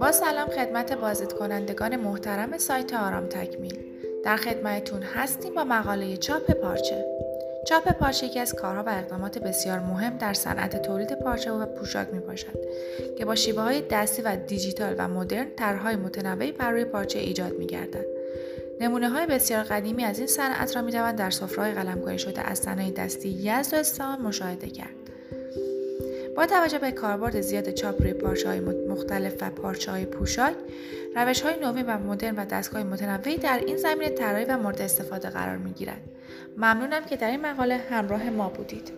با سلام خدمت بازدید کنندگان محترم سایت آرام تکمیل در خدمتتون هستیم با مقاله چاپ پارچه چاپ پارچه یکی از کارها و اقدامات بسیار مهم در صنعت تولید پارچه و پوشاک می باشد که با شیوه های دستی و دیجیتال و مدرن طرحهای متنوعی بر روی پارچه ایجاد می گردد. نمونه های بسیار قدیمی از این صنعت را می در سفره‌های قلمکاری شده از صنایع دستی یزد و اصفهان مشاهده کرد. با توجه به کاربرد زیاد چاپ روی پارچه های مختلف و پارچه های پوشاک روش های نوین و مدرن و دستگاه متنوعی در این زمینه طراحی و مورد استفاده قرار می گیرند ممنونم که در این مقاله همراه ما بودید.